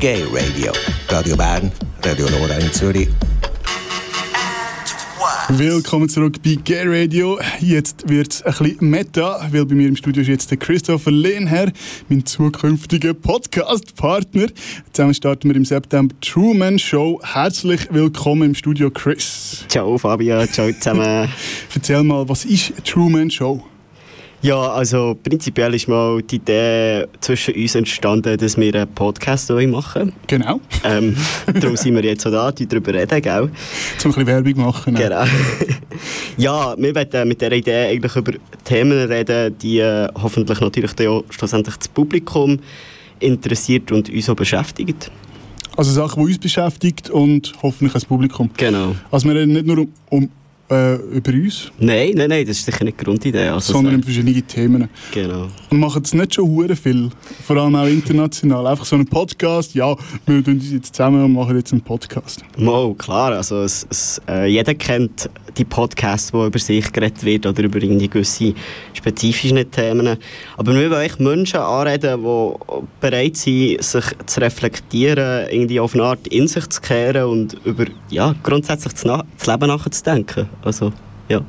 Gay Radio. Radio Bern, Radio Nora in Zürich. Willkommen zurück bei Gay Radio. Jetzt wird es ein bisschen meta, weil bei mir im Studio ist jetzt der Christopher Lehnherr, mein zukünftiger Podcast-Partner. Zusammen starten wir im September Truman Show. Herzlich willkommen im Studio, Chris. Ciao Fabio, ciao zusammen. Erzähl mal, was ist Truman Show? Ja, also prinzipiell ist mal die Idee zwischen uns entstanden, dass wir einen Podcast machen Genau. Ähm, darum sind wir jetzt auch da, die darüber reden, gell? Zum ein bisschen Werbung machen. Ne? Genau. ja, wir wollen mit dieser Idee eigentlich über Themen reden, die äh, hoffentlich natürlich auch schlussendlich das Publikum interessiert und uns auch beschäftigt. Also Sachen, die uns beschäftigt und hoffentlich das Publikum. Genau. Also wir reden nicht nur um, um äh, über uns. Nein, nein, nein, das ist sicher nicht die Grundidee. Also sondern um verschiedene Themen. Genau. Und machen es nicht schon hure viel, vor allem auch international. Einfach so einen Podcast, ja, wir tun uns jetzt zusammen und machen jetzt einen Podcast. Mal, klar, also es, es, äh, jeder kennt die Podcasts, wo über sich geredet wird oder über gewisse spezifische Themen. Aber wir wollen Menschen anreden, die bereit sind, sich zu reflektieren, irgendwie auf eine Art in sich zu kehren und über ja, grundsätzlich das, das Leben nachzudenken. Also, ja.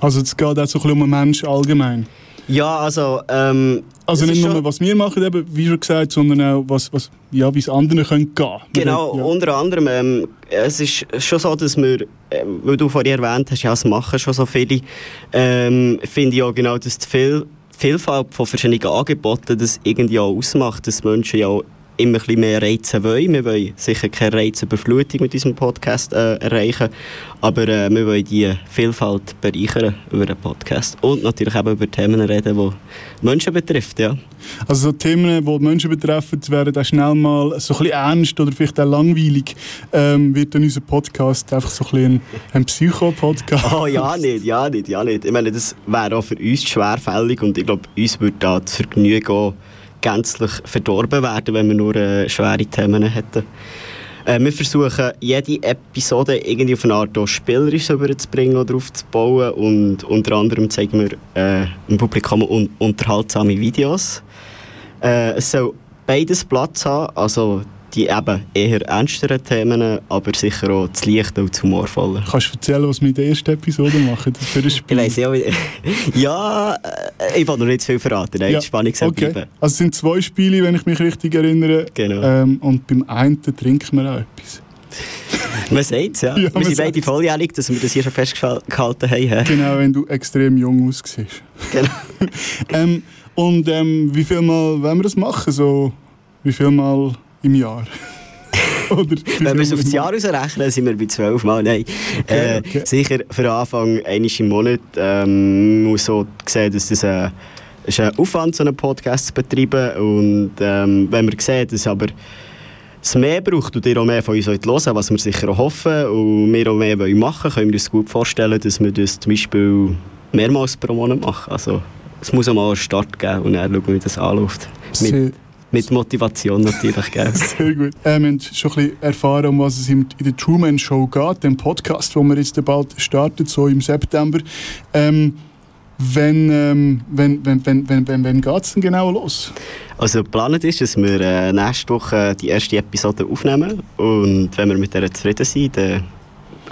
Also es geht auch so ein bisschen um den Menschen allgemein? Ja, also... Ähm, also nicht nur, was wir machen, eben, wie schon gesagt, sondern auch, was, was, ja, wie es anderen können gehen Genau, ja. unter anderem. Ähm, es ist schon so, dass wir, weil du vorhin erwähnt hast, ja, es machen schon so viele, ähm, finde ich auch genau, dass die Viel Vielfalt von verschiedenen Angeboten das irgendwie auch ausmacht, dass Menschen ja immer ein mehr Reize wollen. Wir wollen sicher keine Reizüberflutung mit diesem Podcast äh, erreichen, aber äh, wir wollen die Vielfalt bereichern über den Podcast und natürlich eben über Themen reden, die Menschen betreffen. Ja. Also so Themen, die Menschen betreffen, werden auch schnell mal so ein bisschen ernst oder vielleicht auch langweilig. Ähm, wird dann unser Podcast einfach so ein bisschen ein Psycho-Podcast? Oh ja, nicht, ja nicht, ja nicht. Ich meine, das wäre auch für uns schwerfällig und ich glaube, uns würde da das Vergnügen gänzlich verdorben werden, wenn wir nur äh, schwere Themen hätten. Äh, wir versuchen, jede Episode irgendwie auf eine Art spielerisch rüberzubringen oder aufzubauen und unter anderem zeigen wir äh, im Publikum un unterhaltsame Videos. Äh, es soll beides Platz haben, also die eben eher ernsteren Themen, aber sicher auch das Licht und das Humorvolle. Kannst du erzählen, was wir in der ersten Episode machen für das Spiel? Ich weiss ja, ja, äh, ich will noch nicht zu viel verraten, nein, ja, die Spannung soll okay. bleiben. Also es sind zwei Spiele, wenn ich mich richtig erinnere. Genau. Ähm, und beim einen trinken wir auch etwas. man sagt es, ja. ja. Wir sind beide volljährig, dass wir das hier schon festgehalten haben. Genau, wenn du extrem jung aussiehst. Genau. ähm, und ähm, wie viel Mal wollen wir das machen? So, wie viel Mal im Jahr? Wenn wir es auf das Jahr ausrechnen, sind wir bei zwölf Mal. Nein. Okay, äh, okay. Sicher für Anfang eines im Monat. Ähm, muss so sehen, dass das ein, ist ein Aufwand, so einen Podcast zu betreiben. Und ähm, wenn wir sehen, dass aber es mehr braucht und ihr auch mehr von uns hören was wir sicher auch hoffen und wir auch mehr machen wollen, können wir uns gut vorstellen, dass wir das zum Beispiel mehrmals pro Monat machen. Also es muss auch mal einen Start geben und dann schauen, wie das anläuft. Mit mit Motivation natürlich, gell? Sehr gut. Äh, wir haben schon ein bisschen erfahren, um was es in der Truman Show geht, dem Podcast, wo wir jetzt bald startet, so im September. Ähm, wenn, ähm, wenn, wenn, wenn, wenn, wenn, wenn geht es denn genau los? Also geplant ist, dass wir äh, nächste Woche die erste Episode aufnehmen und wenn wir mit der zufrieden sind, dann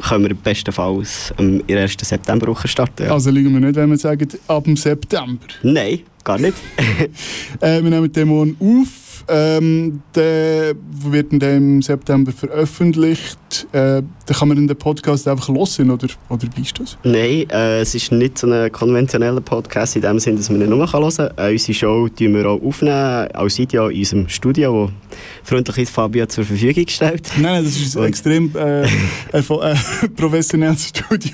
können wir bestenfalls in der ersten Septemberwoche starten. Ja. Also liegen wir nicht, wenn wir sagen, ab dem September? Nein, gar nicht. äh, wir nehmen den morgen auf. Ähm, der wird im September veröffentlicht. Äh, da kann man den Podcast einfach hören, oder, oder wie ist das? Nein, äh, es ist nicht so ein konventioneller Podcast in dem Sinne, dass man ihn nur hören kann. Äh, unsere Show aufnehmen wir auch aufnehmen, als Video in unserem Studio, wo freundlich Fabio zur Verfügung gestellt. Nein, nein das ist ein extrem äh, äh, professionelles Studio.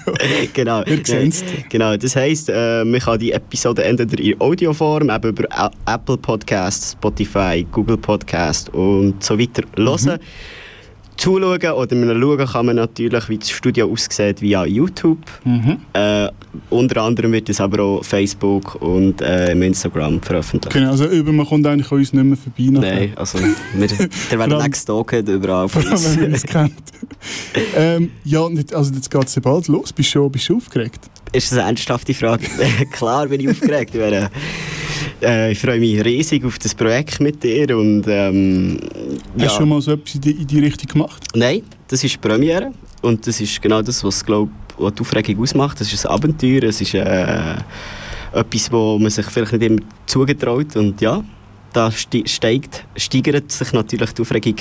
genau. Wir nein, genau. Das heisst, äh, man kann die Episode entweder in Audioform, eben über Apple Podcasts, Spotify, Google Podcast und so weiter hören. Mhm zuschauen oder man schauen kann man natürlich, wie das Studio aussieht, via YouTube. Mhm. Äh, unter anderem wird es aber auch Facebook und äh, im Instagram veröffentlicht. Genau, also über, man kommt eigentlich uns nicht mehr vorbei. Nachher. Nein, also wir, der werden nicht gestalkt überall von uns. wenn man es kennt. ähm, ja, also jetzt geht es bald los. Bist du, bist du aufgeregt? Ist das eine ernsthafte Frage? Klar bin ich aufgeregt. Äh, ich freue mich riesig auf das Projekt mit dir. Und, ähm, Hast du schon mal so etwas in die, in die Richtung gemacht? Nein, das ist die Premiere. Und das ist genau das, was, glaub, was die Aufregung ausmacht. Das ist ein Abenteuer. Es ist äh, etwas, wo man sich vielleicht nicht immer zugetraut. Und ja, da steigt, steigert sich natürlich die Aufregung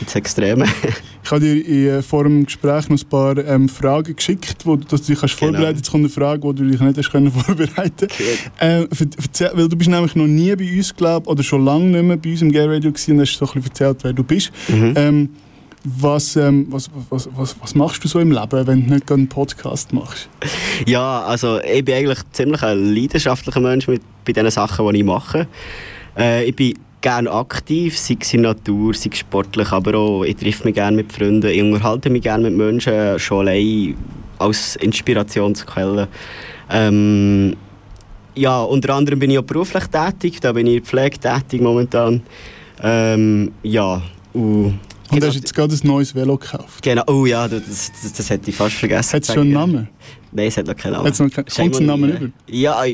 ins Extreme. ich habe dir vor dem Gespräch noch ein paar ähm, Fragen geschickt, wo du dich kannst genau. vorbereiten Jetzt kommt eine Frage, die du dich nicht hast können vorbereiten okay. äh, Weil du bist nämlich noch nie bei uns, glaub, oder schon lange nicht mehr bei uns im Gay Radio gewesen und hast so ein bisschen erzählt, wer du bist. Mhm. Ähm, was, ähm, was, was, was, was machst du so im Leben, wenn du nicht einen Podcast machst? Ja, also ich bin eigentlich ziemlich ein leidenschaftlicher Mensch mit, bei den Sachen, die ich mache. Äh, ich bin gerne aktiv, sei es in der Natur, sei es sportlich, aber auch ich treffe mich gerne mit Freunden, ich unterhalte mich gerne mit Menschen, schon allein als Inspirationsquelle. Ähm, ja, unter anderem bin ich auch beruflich tätig, da bin ich Pflege tätig momentan. Ähm, ja, und und hast jetzt gerade ein neues Velo gekauft. Genau, oh ja, das, das, das hätte ich fast vergessen. Hat es schon einen Namen? Nein, es hat noch keinen Namen. Kommt es einen Namen über? Ja,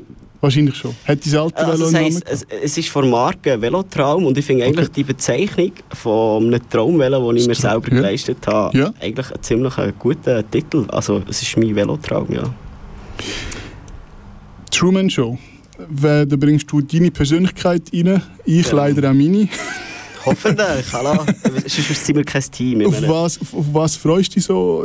Wahrscheinlich schon. Hat dein alte also Velo einen Namen es, es ist von Marke Velotraum und ich finde eigentlich okay. die Bezeichnung von einem Traumvelo, den ich mir selber ja. geleistet habe, ja. eigentlich ein ziemlich guter Titel. Also es ist mein Velotraum, ja. Truman Show. Da bringst du deine Persönlichkeit rein, ich ja. leider auch meine. Hoffentlich, hallo. Sonst sind wir kein Team. Auf was, auf, was freust du dich so?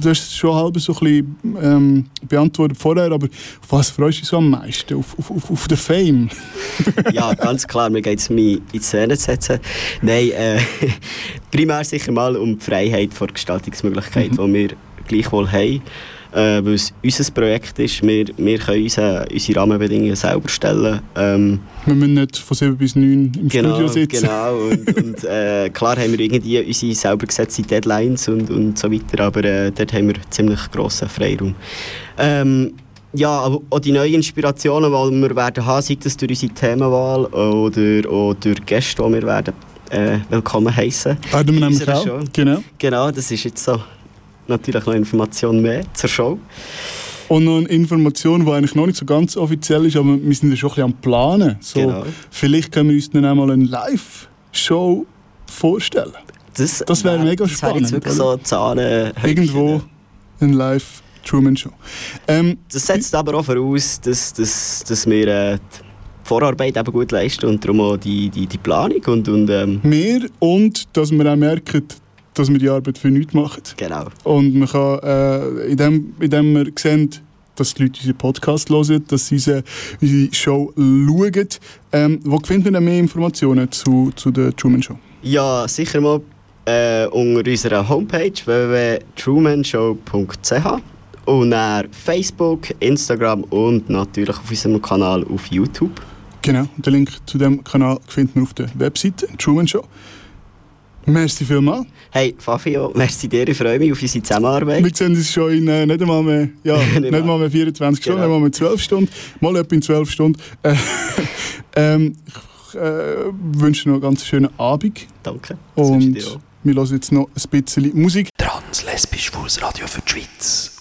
Du hast es schon halb so ein bisschen ähm, beantwortet vorher, aber auf was freust du dich so am meisten? Auf, auf, auf, auf den Fame? ja, ganz klar, mir geht es mich in die Szene zu setzen. Nein, äh, primär sicher mal um die Freiheit vor Gestaltungsmöglichkeit, mhm. die wir gleichwohl haben äh, weil es unser Projekt ist. Wir, wir können unsere, unsere Rahmenbedingungen selber stellen. Ähm, wir müssen nicht von 7 bis 9 im genau, Studio sitzen. Genau, und, und äh, klar haben wir irgendwie unsere selber gesetzten Deadlines und, und so weiter, aber äh, dort haben wir ziemlich grossen Freiraum. Ähm, ja, aber auch die neuen Inspirationen, die wir werden haben, sei das durch unsere Themenwahl oder auch durch Gäste, die wir werden äh, willkommen heißen. Werden wir nämlich auch, genau. Genau, das ist jetzt so natürlich noch Informationen mehr zur Show. Und noch eine Information, die eigentlich noch nicht so ganz offiziell ist, aber wir sind ja schon ein bisschen am Planen. So, genau. Vielleicht können wir uns dann einmal eine Live-Show vorstellen. Das, das wäre mega das spannend. Das wirklich so Zahlen. Irgendwo eine Live-Truman-Show. Ähm, das setzt aber auch voraus, dass, dass, dass wir äh, die Vorarbeit eben gut leisten und darum auch die, die, die Planung. Und, und, ähm, wir und dass wir auch merken, dass wir die Arbeit für nichts machen. Genau. Und man kann, äh, in, dem, in dem wir sehen, dass die Leute unseren Podcast hören, dass sie unsere, unsere Show schauen. Ähm, wo findet man mehr Informationen zu, zu der Truman Show? Ja, sicher mal äh, unter unserer Homepage www.trumanshow.ch und dann Facebook, Instagram und natürlich auf unserem Kanal auf YouTube. Genau, den Link zu dem Kanal findet man auf der Webseite Truman Show. Merci vielmals. Hey Fabio, merci dir, ich freue mich auf unsere Zusammenarbeit. Wir sehen uns schon in äh, nicht, einmal mehr, ja, nicht, nicht mal mehr 24 Stunden, genau. nicht mal mehr 12 Stunden, mal etwa in 12 Stunden. Äh, ähm, ich äh, wünsche dir noch einen ganz schönen Abend. Danke. Und wir hören jetzt noch ein bisschen Musik. Trans, lesbisch, schwules Radio für die Schweiz.